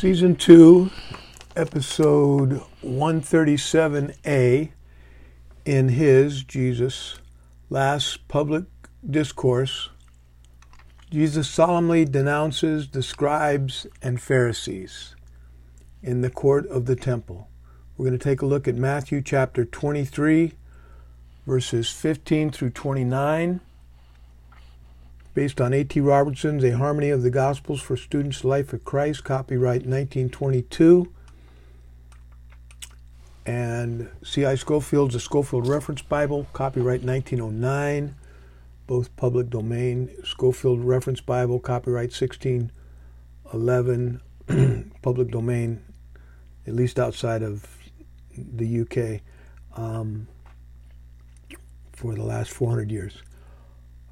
Season 2, Episode 137A, in his, Jesus, last public discourse, Jesus solemnly denounces the scribes and Pharisees in the court of the temple. We're going to take a look at Matthew chapter 23, verses 15 through 29 based on A.T. Robertson's A Harmony of the Gospels for Students' Life of Christ, copyright 1922. And C.I. Scofield's The Scofield Reference Bible, copyright 1909, both public domain. Scofield Reference Bible, copyright 1611, public domain, at least outside of the UK, um, for the last 400 years.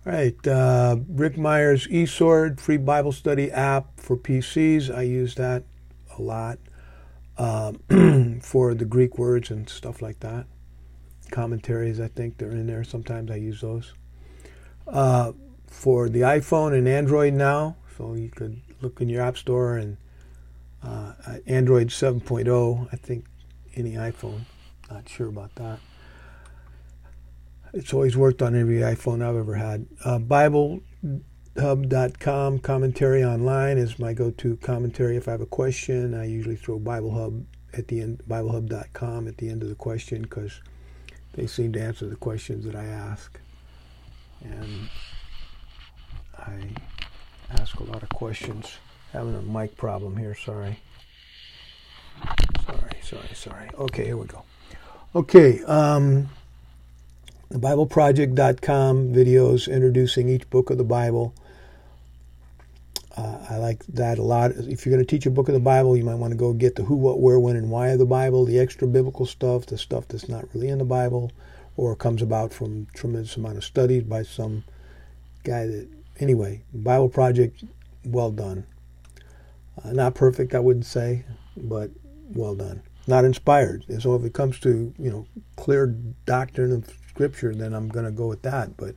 Right, uh, Rick Meyers eSword free Bible study app for PCs. I use that a lot um, for the Greek words and stuff like that. Commentaries, I think they're in there. Sometimes I use those. Uh, for the iPhone and Android now, so you could look in your app store and uh, Android 7.0. I think any iPhone. Not sure about that. It's always worked on every iPhone I've ever had. Uh, BibleHub.com commentary online is my go-to commentary. If I have a question, I usually throw BibleHub at the end, BibleHub.com at the end of the question because they seem to answer the questions that I ask. And I ask a lot of questions. Having a mic problem here. Sorry. Sorry. Sorry. Sorry. Okay, here we go. Okay. Um, BibleProject.com videos introducing each book of the Bible. Uh, I like that a lot. If you're going to teach a book of the Bible, you might want to go get the who, what, where, when, and why of the Bible, the extra biblical stuff, the stuff that's not really in the Bible, or comes about from tremendous amount of studies by some guy that. Anyway, Bible Project, well done. Uh, not perfect, I wouldn't say, but well done. Not inspired. And so if it comes to you know clear doctrine of scripture, then I'm going to go with that. But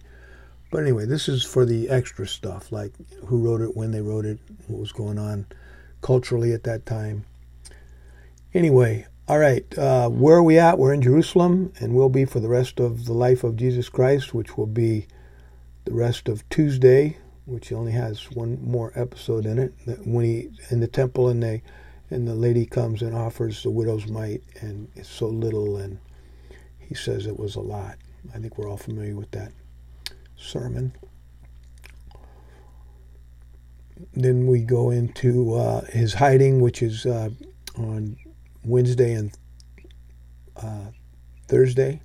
but anyway, this is for the extra stuff, like who wrote it, when they wrote it, what was going on culturally at that time. Anyway, all right, uh, where are we at? We're in Jerusalem, and we'll be for the rest of the life of Jesus Christ, which will be the rest of Tuesday, which only has one more episode in it. When he in the temple, and they and the lady comes and offers the widow's mite, and it's so little, and he says it was a lot. I think we're all familiar with that sermon. Then we go into uh, his hiding, which is uh, on Wednesday and uh, Thursday.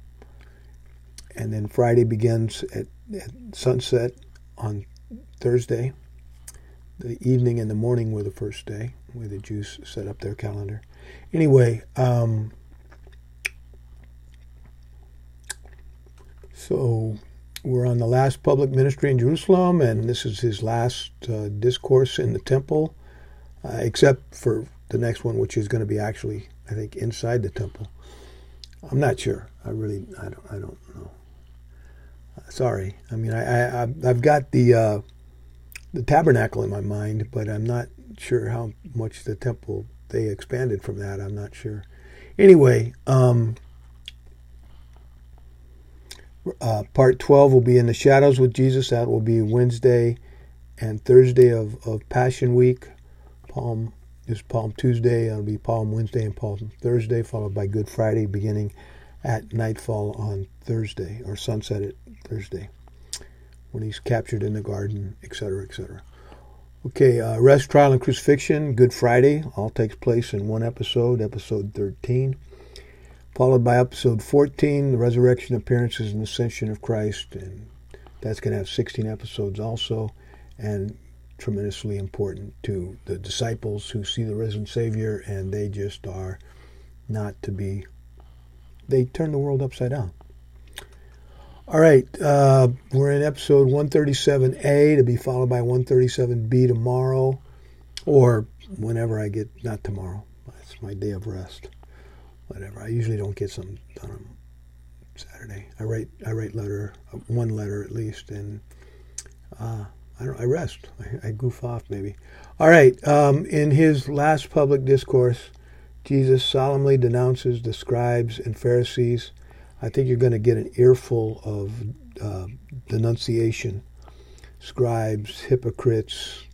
And then Friday begins at, at, sunset on Thursday. The evening and the morning were the first day, where the Jews set up their calendar. Anyway, um, So we're on the last public ministry in Jerusalem, and this is his last uh, discourse in the temple, uh, except for the next one, which is going to be actually, I think, inside the temple. I'm not sure. I really, I don't, I don't know. Uh, sorry. I mean, I, I, I've got the uh, the tabernacle in my mind, but I'm not sure how much the temple they expanded from that. I'm not sure. Anyway, um, uh, part 12 will be in the shadows with Jesus. That will be Wednesday and Thursday of, of Passion Week. Palm is Palm Tuesday. It'll be Palm Wednesday and Palm Thursday, followed by Good Friday, beginning at nightfall on Thursday or sunset at Thursday, when he's captured in the garden, etc., etc. Okay, uh, Rest, Trial, and Crucifixion, Good Friday, all takes place in one episode, episode 13 followed by episode 14, the resurrection, appearances, and ascension of Christ. And that's going to have 16 episodes also, and tremendously important to the disciples who see the risen Savior, and they just are not to be, they turn the world upside down. All right, uh, we're in episode 137A to be followed by 137B tomorrow, or whenever I get, not tomorrow. It's my day of rest whatever. I usually don't get something done on Saturday. I write I write letter one letter at least, and uh, I, I rest. I, I, goof off maybe. All right. Um, in his last public discourse, Jesus solemnly denounces the scribes and Pharisees. I think you're going to get an earful of uh, denunciation. Scribes, hypocrites,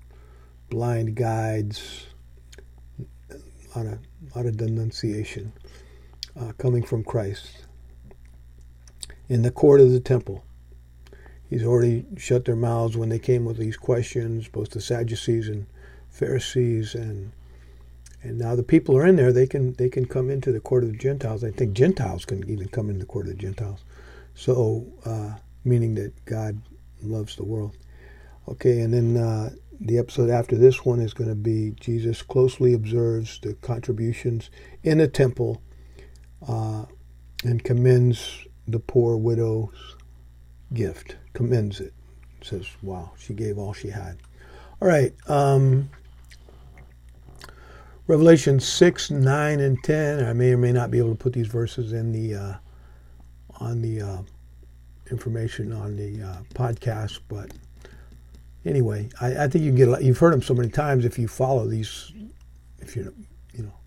blind guides, a lot of, a lot of denunciation uh, coming from Christ. In the court of the temple, he's already shut their mouths when they came with these questions, both the Sadducees and Pharisees, and and now the people are in there. They can they can come into the court of the Gentiles. I think Gentiles can even come into the court of the Gentiles. So uh, meaning that God loves the world. Okay, and then uh, the episode after this one is going to be Jesus closely observes the contributions in the temple uh, and commends the poor widow's gift. Commends it. Says, wow, she gave all she had. All right. Um, Revelation 6, 9, and 10. I may or may not be able to put these verses in the uh, on the uh, information on the uh, podcast, but anyway, I, I, think you get, you've heard them so many times if you follow these, if you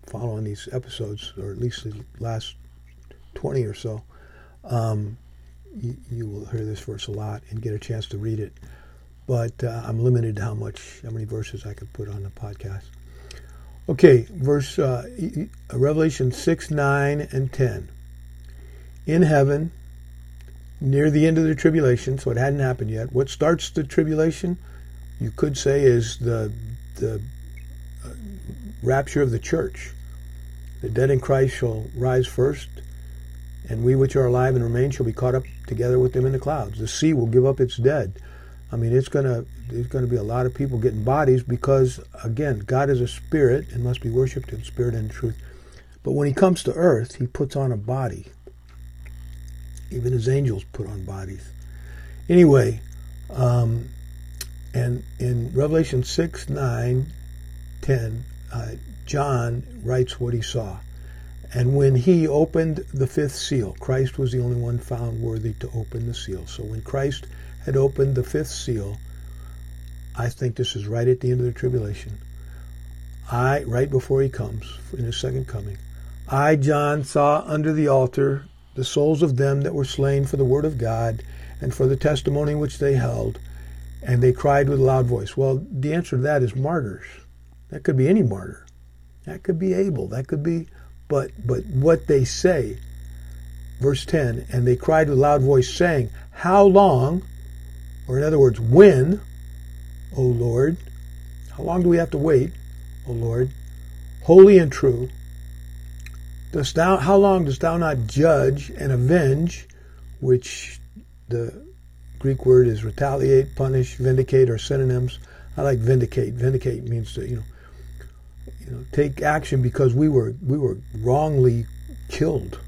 following these episodes or at least the last twenty or so. Um, you, you, will hear this verse a lot and get a chance to read it, but uh, I'm limited to how much, how many verses I could put on the podcast. Okay, verse uh, Revelation 6, 9, and 10. In heaven, near the end of the tribulation, so it hadn't happened yet. What starts the tribulation, you could say, is the, the uh, rapture of the church. The dead in Christ shall rise first, and we which are alive and remain shall be caught up together with them in the clouds. The sea will give up its dead. I mean, it's gonna there's gonna be a lot of people getting bodies because again, God is a spirit and must be worshipped in spirit and truth. But when He comes to earth, He puts on a body. Even His angels put on bodies. Anyway, um, and in Revelation 6, 9, 10, uh, John writes what he saw. And when he opened the fifth seal, Christ was the only one found worthy to open the seal. So when Christ had opened the fifth seal, I think this is right at the end of the tribulation. I, right before he comes in his second coming, I, John, saw under the altar the souls of them that were slain for the word of God and for the testimony which they held, and they cried with a loud voice. Well, the answer to that is martyrs. That could be any martyr. That could be Abel. That could be, but but what they say, verse ten, and they cried with a loud voice, saying, How long? Or in other words, when, O Lord, how long do we have to wait, O Lord, holy and true, dost thou, how long dost thou not judge and avenge, which the Greek word is retaliate, punish, vindicate or synonyms. I like vindicate. Vindicate means to, you know, you know, take action because we were we were wrongly killed.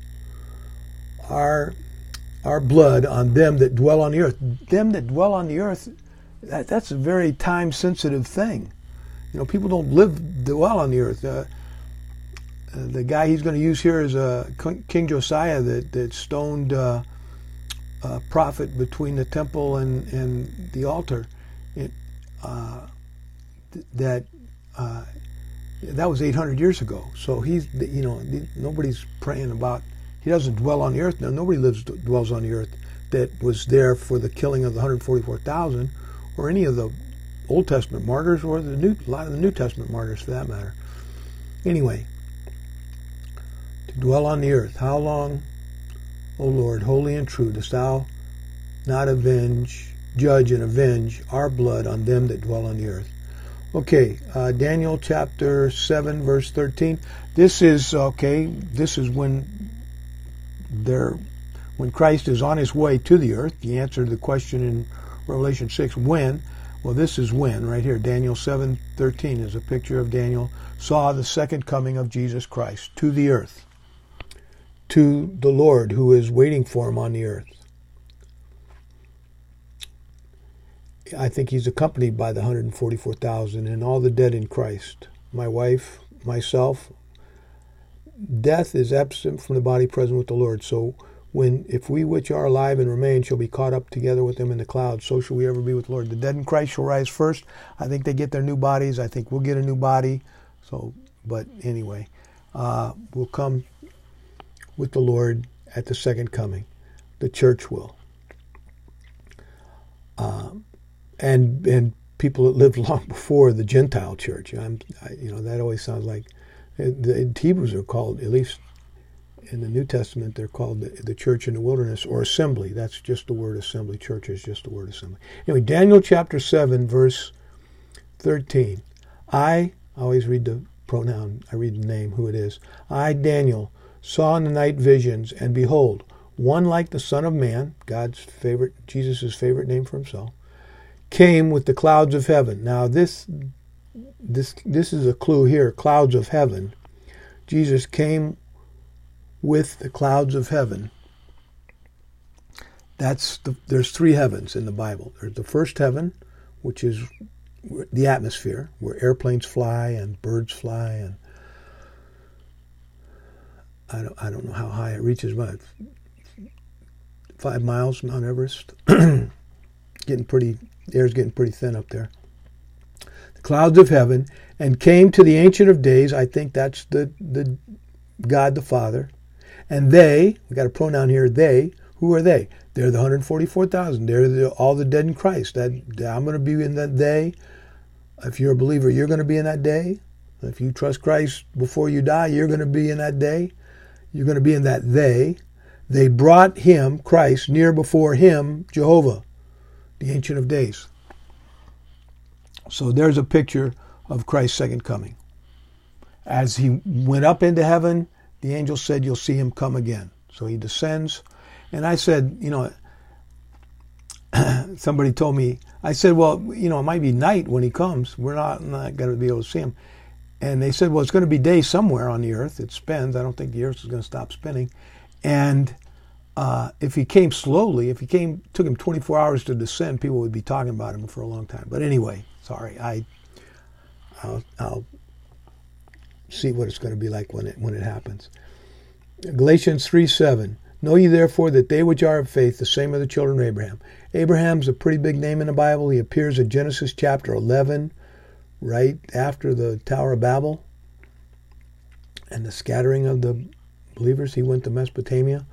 Our our blood on them that dwell on the earth. Them that dwell on the earth, that, that's a very time sensitive thing. You know, people don't live dwell on the earth. Uh, uh, the guy he's going to use here is uh, King Josiah that, that stoned uh, a prophet between the temple and, and the altar. It, uh, that uh, that was 800 years ago. So he's you know nobody's praying about he doesn't dwell on the earth now. Nobody lives dwells on the earth that was there for the killing of the 144,000 or any of the Old Testament martyrs or the new a lot of the New Testament martyrs for that matter. Anyway, to dwell on the earth. How long, O Lord, holy and true, dost thou not avenge, judge and avenge our blood on them that dwell on the earth? Okay, uh, Daniel chapter 7, verse 13. This is, okay, this is when there, when Christ is on his way to the earth, the answer to the question in Revelation 6, when? Well, this is when, right here. Daniel 7:13 is a picture of Daniel saw the second coming of Jesus Christ to the earth, to the Lord who is waiting for him on the earth. I think he's accompanied by the 144,000 and all the dead in Christ. My wife, myself, death is absent from the body, present with the Lord. So when if we which are alive and remain shall be caught up together with them in the clouds, so shall we ever be with the Lord. The dead in Christ shall rise first. I think they get their new bodies. I think we'll get a new body. So, but anyway, uh, we'll come with the Lord at the second coming. The church will. Um, and and people that lived long before the Gentile church. I'm, I, you know, that always sounds like uh, the Hebrews are called at least in the New Testament, they're called the, the, church in the wilderness or assembly. That's just the word assembly. Church is just the word assembly. Anyway, Daniel chapter 7, verse 13. I, I always read the pronoun, I read the name, who it is. I, Daniel, saw in the night visions, and behold, one like the Son of Man, God's favorite, Jesus' favorite name for himself, came with the clouds of heaven. Now, this, this, this is a clue here clouds of heaven. Jesus came with the clouds of heaven. That's the, there's three heavens in the Bible. There's the first heaven, which is the atmosphere, where airplanes fly and birds fly, and I don't, I don't know how high it reaches, but five miles, Mount Everest. getting pretty, air's getting pretty thin up there. The clouds of heaven, and came to the Ancient of Days. I think that's the, the God the Father, and they, we got a pronoun here, they, who are they? They're the 144,000. They're the, all the dead in Christ. That, I'm going to be in that day. If you're a believer, you're going to be in that day. If you trust Christ before you die, you're going to be in that day. You're going to be in that they. They brought him, Christ, near before him, Jehovah, the Ancient of Days. So there's a picture of Christ's second coming. As he went up into heaven, the angel said, You'll see him come again. So he descends. And I said, You know, somebody told me, I said, Well, you know, it might be night when he comes. We're not, not going to be able to see him. And they said, Well, it's going to be day somewhere on the earth. It spins. I don't think the earth is going to stop spinning. And uh, if he came slowly, if he came, took him 24 hours to descend, people would be talking about him for a long time. But anyway, sorry, I, I'll, I'll see what it's going to be like when it when it happens. Galatians 3 7. Know ye therefore that they which are of faith, the same are the children of Abraham. Abraham's a pretty big name in the Bible. He appears in Genesis chapter 11, right after the Tower of Babel and the scattering of the believers. He went to Mesopotamia,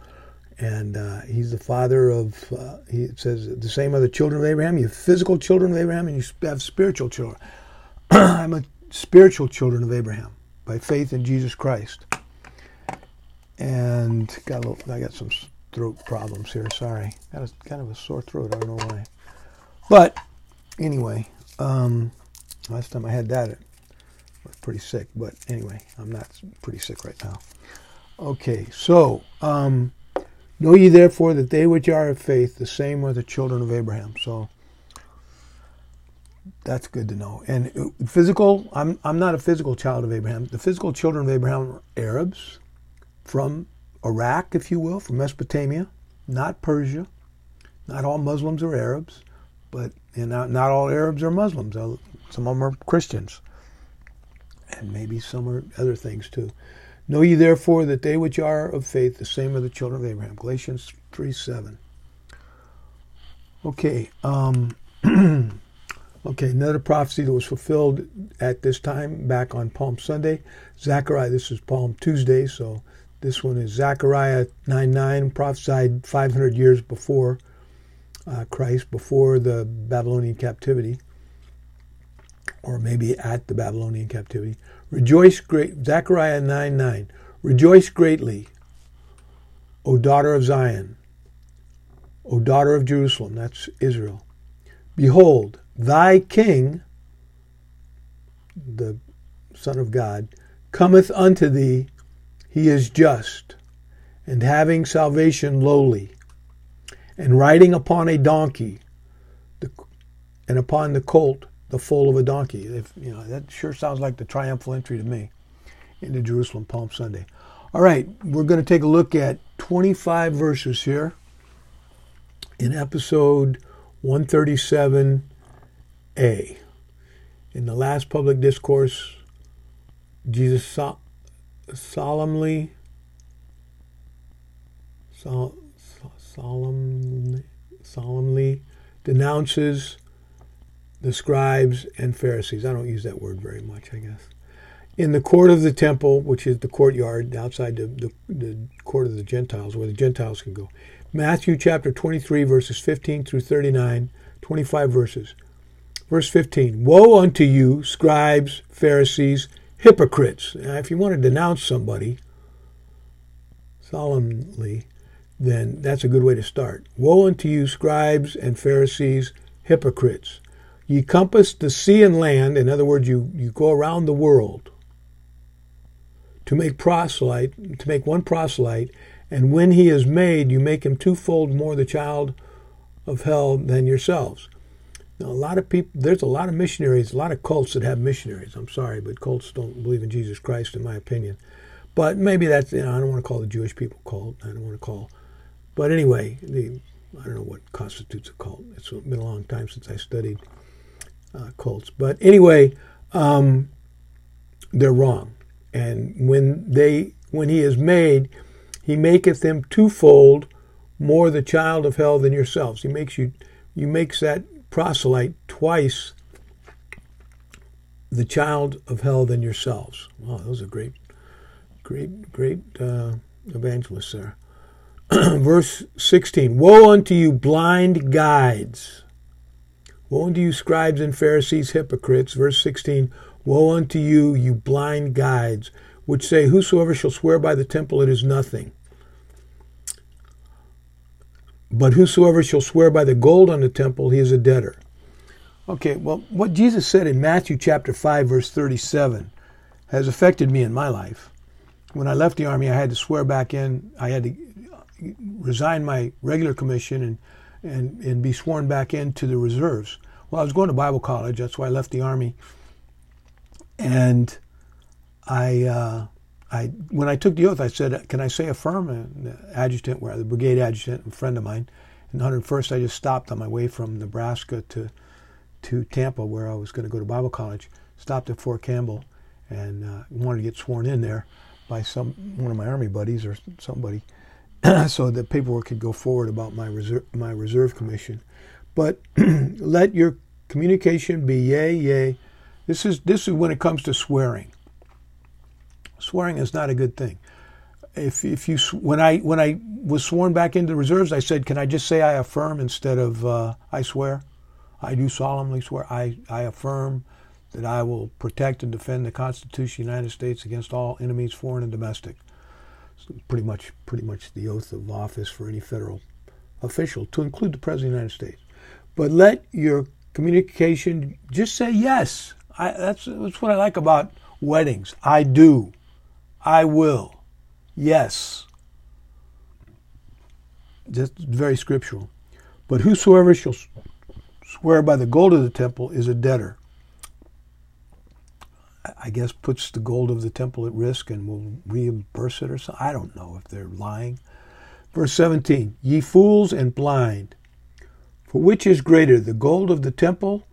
and uh, he's the father of, uh, he says, the same are the children of Abraham. You have physical children of Abraham, and you have spiritual children. I'm a spiritual children of Abraham by faith in Jesus Christ. And got a little, I got some throat problems here. Sorry, got a, kind of a sore throat. I don't know why. But anyway, um, last time I had that, I was pretty sick. But anyway, I'm not pretty sick right now. Okay, so um, know ye therefore that they which are of faith, the same are the children of Abraham. So that's good to know. And uh, physical, I'm, I'm not a physical child of Abraham. The physical children of Abraham are Arabs from Iraq, if you will, from Mesopotamia, not Persia. Not all Muslims are Arabs, but and not, not all Arabs are Muslims. Uh, some of them are Christians. And maybe some are other things too. Know ye therefore that they which are of faith, the same are the children of Abraham. Galatians 3 7. Okay. Um, Okay, another prophecy that was fulfilled at this time back on Palm Sunday. Zechariah, this is Palm Tuesday, so this one is Zechariah 9 9, prophesied 500 years before uh, Christ, before the Babylonian captivity, or maybe at the Babylonian captivity. Rejoice great, Zechariah 9 9. Rejoice greatly, O daughter of Zion, O daughter of Jerusalem, that's Israel. Behold, Thy King, the Son of God, cometh unto thee. He is just, and having salvation lowly, and riding upon a donkey, and upon the colt, the foal of a donkey. If, you know, that sure sounds like the triumphal entry to me into Jerusalem Palm Sunday. All right, we're going to take a look at 25 verses here in episode 137 a. In the last public discourse, Jesus so- solemnly, so- solemnly, solemnly denounces the scribes and Pharisees. I don't use that word very much, I guess. In the court of the temple, which is the courtyard outside the, the, the court of the Gentiles, where the Gentiles can go. Matthew chapter 23, verses 15 through 39, 25 verses. Verse 15 Woe unto you, scribes, Pharisees, hypocrites. Now, if you want to denounce somebody solemnly, then that's a good way to start. Woe unto you, scribes and Pharisees, hypocrites. Ye compass the sea and land, in other words, you, you go around the world to make proselyte, to make one proselyte, and when he is made, you make him twofold more the child of hell than yourselves. Now, a lot of people, there's a lot of missionaries, a lot of cults that have missionaries. I'm sorry, but cults don't believe in Jesus Christ, in my opinion. But maybe that's, you know, I don't want to call the Jewish people cult. I don't want to call, but anyway, the, I don't know what constitutes a cult. It's been a long time since I studied uh, cults. But anyway, um, they're wrong. And when they, when he is made, he maketh them twofold more the child of hell than yourselves. He makes you, you makes that proselyte twice the child of hell than yourselves. Wow, those are great, great, great uh, evangelists there. Verse 16 Woe unto you, blind guides! Woe unto you, scribes and Pharisees, hypocrites! Verse 16 Woe unto you, you blind guides, which say, Whosoever shall swear by the temple, it is nothing. But whosoever shall swear by the gold on the temple, he is a debtor. Okay, well, what Jesus said in Matthew chapter 5, verse 37, has affected me in my life. When I left the Army, I had to swear back in. I had to resign my regular commission and, and, and be sworn back into the reserves. Well, I was going to Bible college. That's why I left the Army. And I uh, I when I took the oath, I said, "Can I say affirm?" And the adjutant, where the brigade adjutant, a friend of mine, in the 101st, I just stopped on my way from Nebraska to to Tampa, where I was going to go to Bible college. Stopped at Fort Campbell, and uh, wanted to get sworn in there by some one of my army buddies or somebody, so the paperwork could go forward about my reserve my reserve commission. But let your communication be yea, yea. This is this is when it comes to swearing Swearing is not a good thing. If, if you when I when I was sworn back into the reserves, I said, "Can I just say I affirm instead of uh, I swear?" I do solemnly swear I, I affirm that I will protect and defend the Constitution of the United States against all enemies, foreign and domestic. Pretty much pretty much the oath of office for any federal official, to include the President of the United States. But let your communication just say yes. I, that's that's what I like about weddings. I do. I will. Yes. Just very scriptural. But whosoever shall swear by the gold of the temple is a debtor. I guess puts the gold of the temple at risk and will reimburse it or something. I don't know if they're lying. Verse 17 Ye fools and blind, for which is greater, the gold of the temple,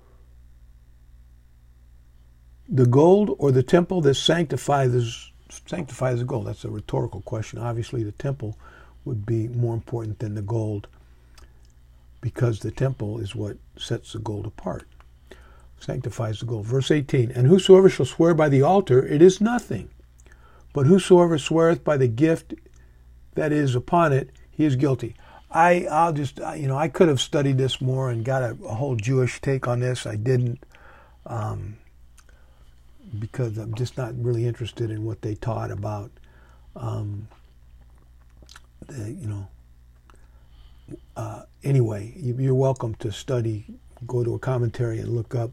the gold or the temple that sanctifies sanctifies the gold? That's a rhetorical question. Obviously, the temple would be more important than the gold because the temple is what sets the gold apart, sanctifies the gold. Verse 18 And whosoever shall swear by the altar, it is nothing. But whosoever sweareth by the gift that is upon it, he is guilty. I, I'll just, you know, I could have studied this more and got a, a whole Jewish take on this. I didn't. Um, because I'm just not really interested in what they taught about, um, the, you know. Uh, anyway, you're welcome to study, go to a commentary and look up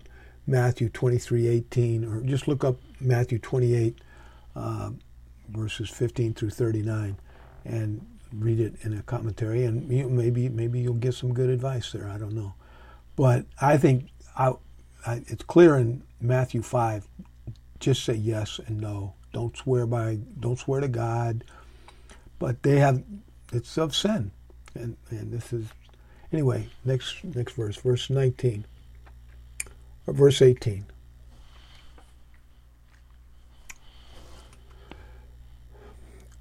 Matthew 23:18, or just look up Matthew 28, uh, verses 15 through 39, and read it in a commentary, and you, maybe maybe you'll get some good advice there. I don't know, but I think I, I, it's clear in Matthew 5 just say yes and no. Don't swear by, don't swear to God. But they have, it's of sin. And, and this is, anyway, next, next verse, verse 19, verse 18.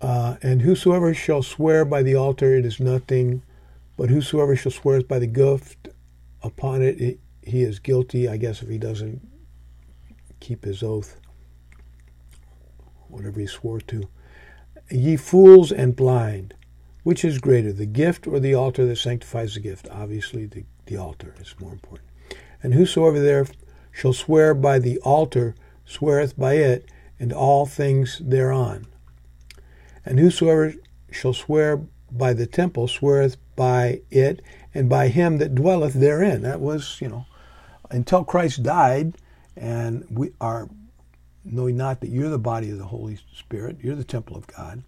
Uh, and whosoever shall swear by the altar, it is nothing, But whosoever shall swear by the gift upon it, he is guilty, I guess, if he doesn't keep his oath, whatever he swore to. Ye fools and blind, which is greater, the gift or the altar that sanctifies the gift? Obviously, the, the altar is more important. And whosoever there shall swear by the altar sweareth by it and all things thereon. And whosoever shall swear by the temple sweareth by it and by him that dwelleth therein. That was, you know, until Christ died, and we are knowing not that you're the body of the Holy Spirit, you're the temple of God.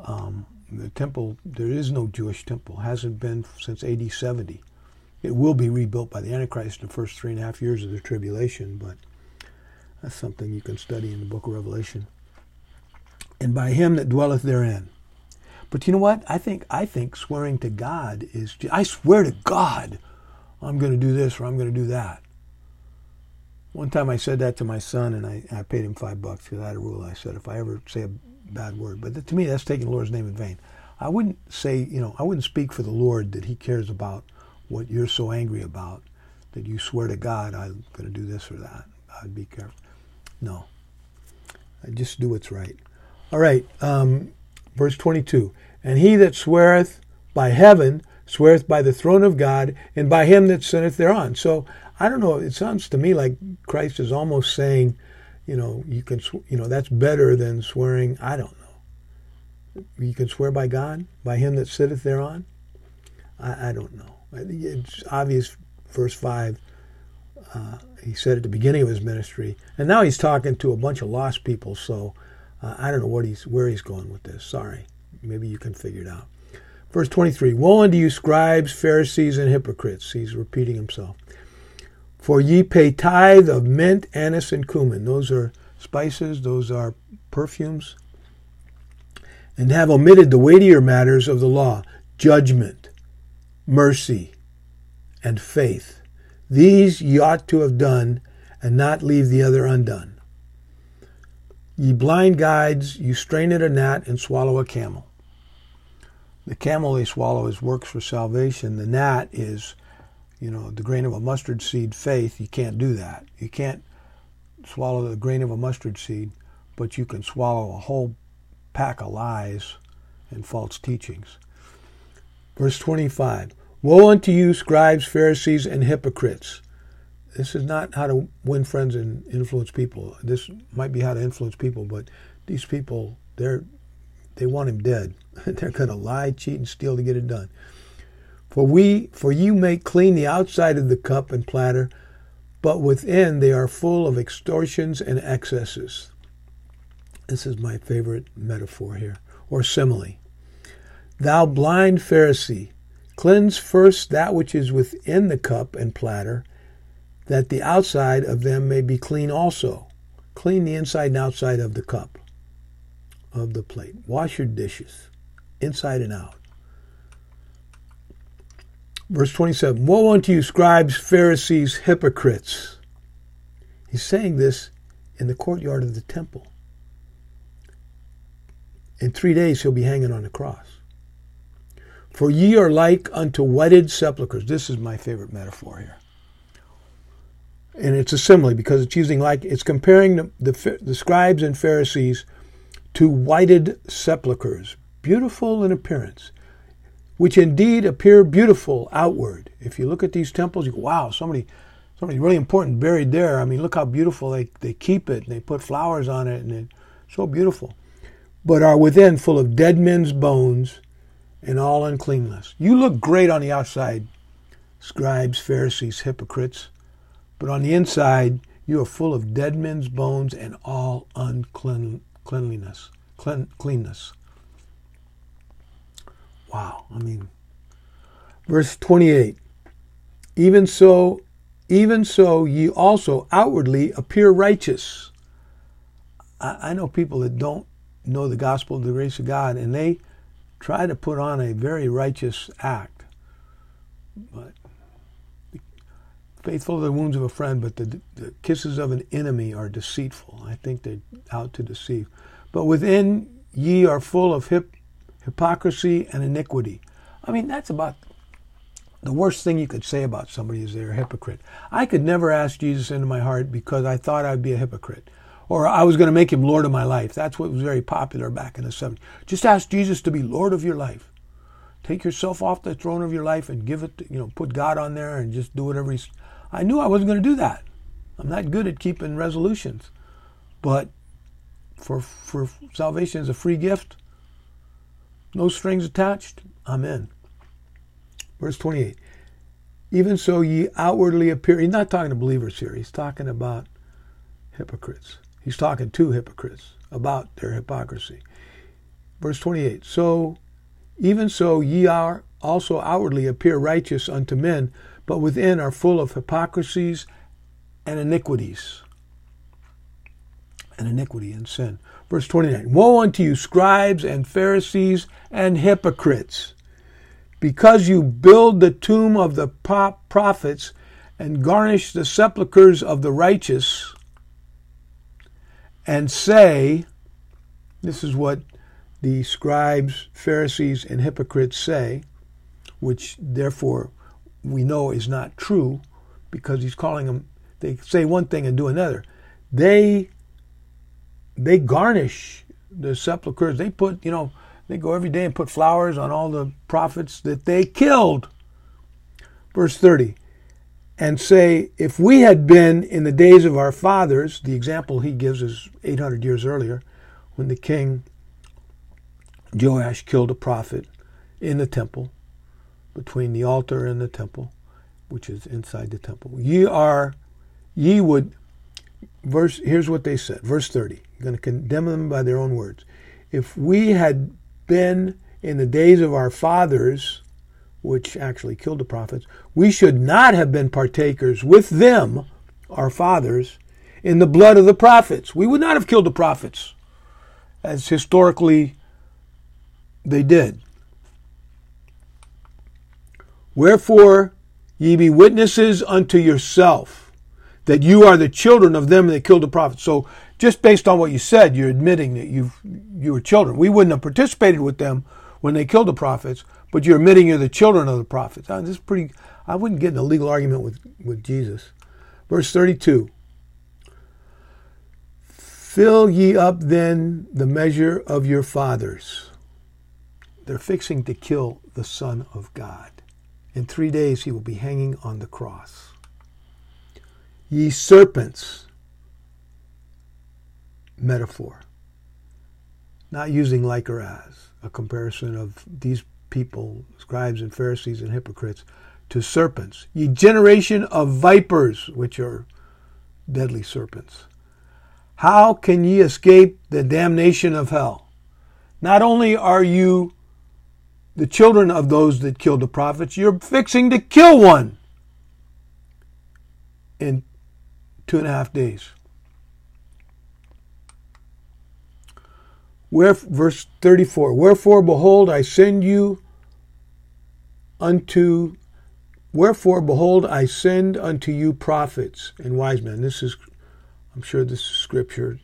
Um, the temple, there is no Jewish temple, hasn't been since AD 70. It will be rebuilt by the Antichrist in the first three and a half years of the tribulation, but that's something you can study in the book of Revelation. And by him that dwelleth therein. But you know what? I think I think swearing to God is I swear to God I'm going to do this or I'm going to do that. One time I said that to my son and I, I paid him five bucks because I had a rule. I said if I ever say a bad word, but to me that's taking the Lord's name in vain. I wouldn't say, you know, I wouldn't speak for the Lord that he cares about what you're so angry about that you swear to God I'm going to do this or that. I'd be careful. No. I just do what's right. All right. Um, verse 22. And he that sweareth by heaven sweareth by the throne of God and by him that sitteth thereon. So I don't know. It sounds to me like Christ is almost saying, you know, you can, you know, that's better than swearing. I don't know. You can swear by God, by him that sitteth thereon. I, I don't know. It's obvious. Verse five. Uh, he said at the beginning of his ministry, and now he's talking to a bunch of lost people. So uh, I don't know what he's where he's going with this. Sorry, maybe you can figure it out. Verse 23 Woe unto you, scribes, Pharisees, and hypocrites. He's repeating himself. For ye pay tithe of mint, anise, and cumin. Those are spices, those are perfumes. And have omitted the weightier matters of the law judgment, mercy, and faith. These ye ought to have done, and not leave the other undone. Ye blind guides, you strain at a gnat and swallow a camel. The camel they swallow is works for salvation. The gnat is, you know, the grain of a mustard seed faith. You can't do that. You can't swallow the grain of a mustard seed, but you can swallow a whole pack of lies and false teachings. Verse 25 Woe unto you, scribes, Pharisees, and hypocrites! This is not how to win friends and influence people. This might be how to influence people, but these people, they're they want him dead. they're going to lie, cheat, and steal to get it done. For we, for you make clean the outside of the cup and platter, but within they are full of extortions and excesses. This is my favorite metaphor here, or simile. Thou blind Pharisee, cleanse first that which is within the cup and platter, that the outside of them may be clean also. Clean the inside and outside of the cup, of the plate. Wash your dishes, inside and out. Verse 27 Woe unto you, scribes, Pharisees, hypocrites. He's saying this in the courtyard of the temple. In three days he'll be hanging on the cross. For ye are like unto whited sepulchres. This is my favorite metaphor here and it's a simile because it's using like it's comparing the, the, the scribes and Pharisees to whited sepulchres, beautiful in appearance, which indeed appear beautiful outward. If you look at these temples, you go, wow, somebody, somebody really important buried there. I mean, look how beautiful they, they keep it and they put flowers on it and it's so beautiful. But are within full of dead men's bones and all uncleanness. You look great on the outside, scribes, Pharisees, hypocrites. But on the inside, you are full of dead men's bones and all uncleanliness. Clean, cleanness. Wow. I mean, verse 28 Even so, even so, ye also outwardly appear righteous. I, I know people that don't know the gospel of the grace of God, and they try to put on a very righteous act. But faithful are the wounds of a friend, but the, the kisses of an enemy are deceitful. I think they're out to deceive. But within ye are full of hip, hypocrisy and iniquity. I mean, that's about the worst thing you could say about somebody is they're a hypocrite. I could never ask Jesus into my heart because I thought I'd be a hypocrite. Or I was going to make him Lord of my life. That's what was very popular back in the 70s. Just ask Jesus to be Lord of your life. Take yourself off the throne of your life and give it, you know, put God on there and just do whatever he's. I knew I wasn't going to do that. I'm not good at keeping resolutions. But for, for salvation is a free gift, no strings attached, I'm in. Verse 28. Even so, ye outwardly appear. He's not talking to believers here. He's talking about hypocrites. He's talking to hypocrites about their hypocrisy. Verse 28. So, even so, ye are also outwardly appear righteous unto men, but within are full of hypocrisies and iniquities. And iniquity and sin. Verse 29 Woe unto you, scribes and Pharisees and hypocrites! because you build the tomb of the prophets and garnish the sepulchres of the righteous, and say, this is what the scribes, Pharisees, and hypocrites say, which therefore we know is not true because he's calling them, they say one thing and do another. They they garnish the sepulchres. They put, you know, they go every day and put flowers on all the prophets that they killed. Verse 30 and say, If we had been in the days of our fathers, the example he gives is 800 years earlier, when the king Joash killed a prophet in the temple, between the altar and the temple, which is inside the temple. Ye are, ye would, verse, here's what they said, verse 30. You're going to condemn them by their own words. If we had been in the days of our fathers, which actually killed the prophets, we should not have been partakers with them, our fathers, in the blood of the prophets. We would not have killed the prophets, as historically they did. Wherefore ye be witnesses unto yourself that you are the children of them that killed the prophets. So just based on what you said, you're admitting that you you were children. We wouldn't have participated with them when they killed the prophets, but you're admitting you're the children of the prophets. This is pretty. I wouldn't get in a legal argument with with Jesus. Verse 32. Fill ye up then the measure of your fathers. They're fixing to kill the Son of God. In three days he will be hanging on the cross. Ye serpents, metaphor. Not using like or as, a comparison of these people, scribes and Pharisees and hypocrites, to serpents. Ye generation of vipers, which are deadly serpents. How can ye escape the damnation of hell? Not only are you the children of those that killed the prophets, you're fixing to kill one in two and a half days. Where, verse 34 Wherefore, behold, I send you unto, wherefore, behold, I send unto you prophets and wise men. This is, I'm sure this is scripture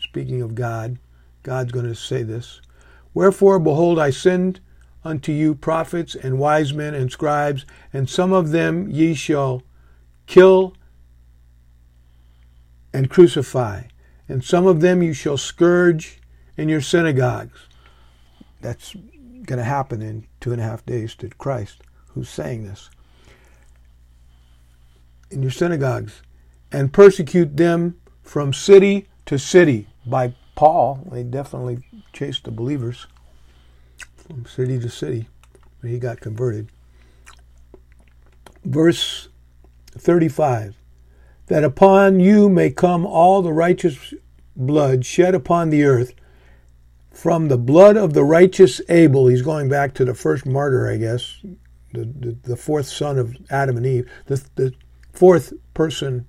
speaking of God. God's going to say this. Wherefore, behold, I send unto you prophets and wise men and scribes, and some of them ye shall kill and crucify, and some of them you shall scourge in your synagogues. That's going to happen in two and a half days to Christ, who's saying this. In your synagogues, and persecute them from city to city. By Paul, they definitely chased the believers from city to city. He got converted. Verse 35 that upon you may come all the righteous blood shed upon the earth from the blood of the righteous Abel, he's going back to the first martyr, I guess, the, the, the fourth son of Adam and Eve, the, the fourth person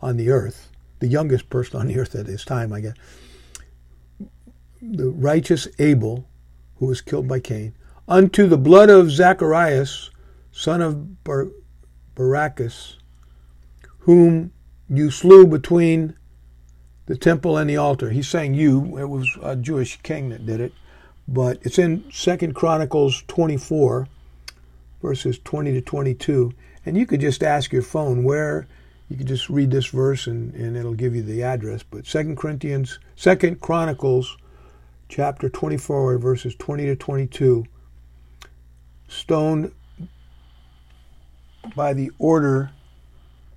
on the earth, the youngest person on the earth at his time, I guess. The righteous Abel, who was killed by Cain, unto the blood of Zacharias, son of Bar- Barachas, whom you slew between the temple and the altar. He's saying you. It was a Jewish king that did it, but it's in Second Chronicles 24, verses 20 to 22. And you could just ask your phone where, you could just read this verse and, and it'll give you the address. But Second Corinthians, Second Chronicles, chapter 24, verses 20 to 22, stoned by the order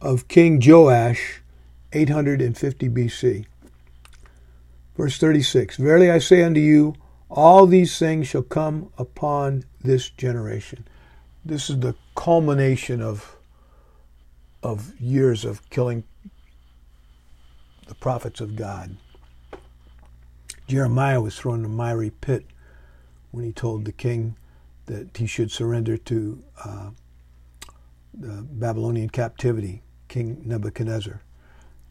of King Joash, 850 BC. Verse 36 Verily I say unto you, all these things shall come upon this generation. This is the culmination of, of years of killing the prophets of God. Jeremiah was thrown in a miry pit when he told the king that he should surrender to uh, the Babylonian captivity, King Nebuchadnezzar.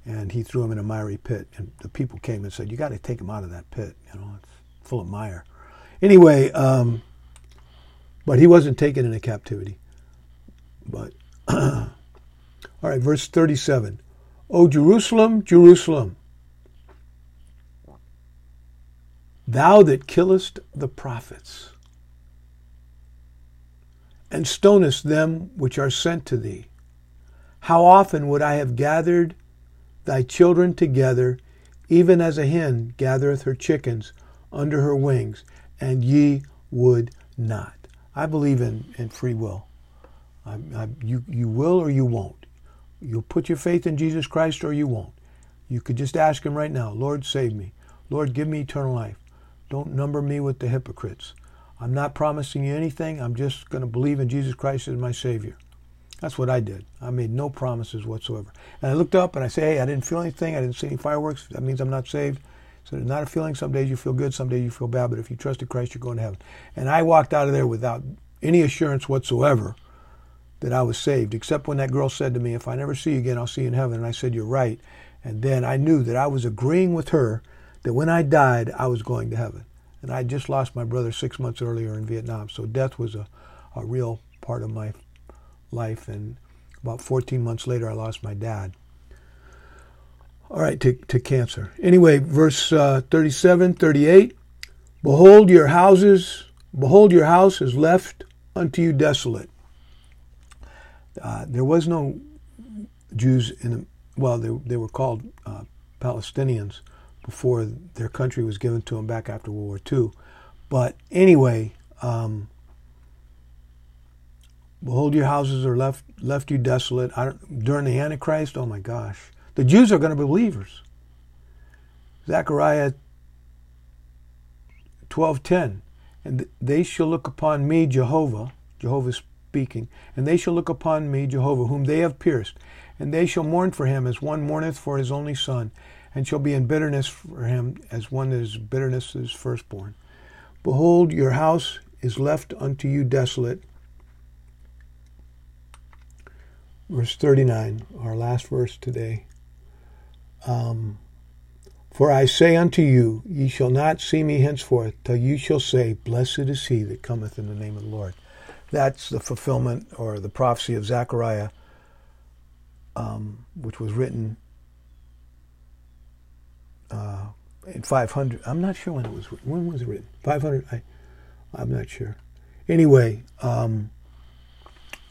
And he threw him in a miry pit. And the people came and said, You got to take him out of that pit. You know, it's full of mire. Anyway, um, but he wasn't taken into captivity. But, all right, verse 37. O Jerusalem, Jerusalem, thou that killest the prophets and stonest them which are sent to thee. How often would I have gathered thy children together, even as a hen gathereth her chickens under her wings, and ye would not. I believe in, in free will. I, I, you, you will or you won't. You'll put your faith in Jesus Christ or you won't. You could just ask Him right now, Lord, save me. Lord, give me eternal life. Don't number me with the hypocrites. I'm not promising you anything. I'm just going to believe in Jesus Christ as my Savior. That's what I did. I made no promises whatsoever. And I looked up and I said, hey, I didn't feel anything. I didn't see any fireworks. That means I'm not saved. So there's not a feeling. Some days you feel good, some days you feel bad. But if you trusted Christ, you're going to heaven. And I walked out of there without any assurance whatsoever that I was saved, except when that girl said to me, if I never see you again, I'll see you in heaven. And I said, you're right. And then I knew that I was agreeing with her that when I died, I was going to heaven. And I just lost my brother six months earlier in Vietnam. So death was a, a real part of my life. And about 14 months later, I lost my dad. All right, to, to cancer. Anyway, verse uh, 37, 38. Behold, your houses, behold, your house is left unto you desolate. Uh, there was no Jews in, well, they, they were called uh, Palestinians before their country was given to them back after World War II. But anyway, um, Behold, your houses are left left you desolate. during the Antichrist, oh my gosh, the Jews are going to be believers. Zechariah twelve ten, and they shall look upon me, Jehovah, Jehovah speaking, and they shall look upon me, Jehovah, whom they have pierced, and they shall mourn for him as one mourneth for his only son, and shall be in bitterness for him as one that is bitterness his firstborn. Behold, your house is left unto you desolate verse 39, our last verse today. Um, For I say unto you, ye shall not see me henceforth, till you shall say, Blessed is he that cometh in the name of the Lord. That's the fulfillment or the prophecy of Zechariah, um, which was written uh, in 500. I'm not sure when it was written. When was it written? 500? I, I'm not sure. Anyway, um,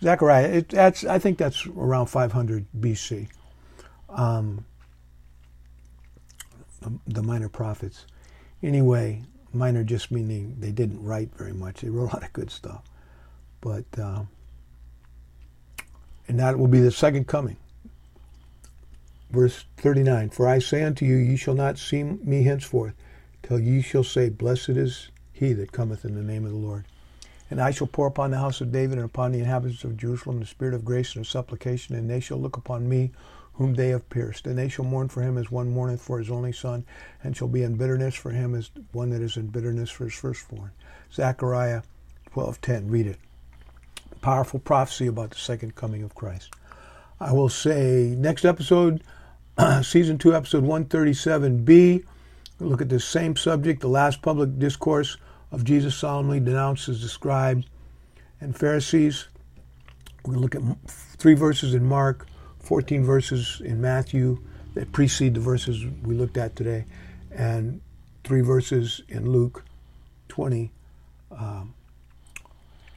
Zechariah, it, that's, I think that's around 500 BC. Um, the minor prophets. Anyway, minor just meaning they didn't write very much. They wrote a lot of good stuff. But, uh, and that will be the second coming. Verse 39 For I say unto you, ye shall not see me henceforth, till ye shall say, Blessed is he that cometh in the name of the Lord. And I shall pour upon the house of David and upon the inhabitants of Jerusalem the spirit of grace and of supplication, and they shall look upon me whom they have pierced. And they shall mourn for him as one mourneth for his only son, and shall be in bitterness for him as one that is in bitterness for his firstborn. Zechariah 12:10. Read it. Powerful prophecy about the second coming of Christ. I will say next episode, season two, episode 137b. Look at the same subject, the last public discourse of Jesus solemnly denounces the scribes and Pharisees. We're going to look at three verses in Mark, 14 verses in Matthew that precede the verses we looked at today, and three verses in Luke 20. Um,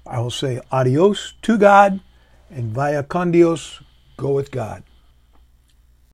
I will say adios to God and vaya con Dios, go with God.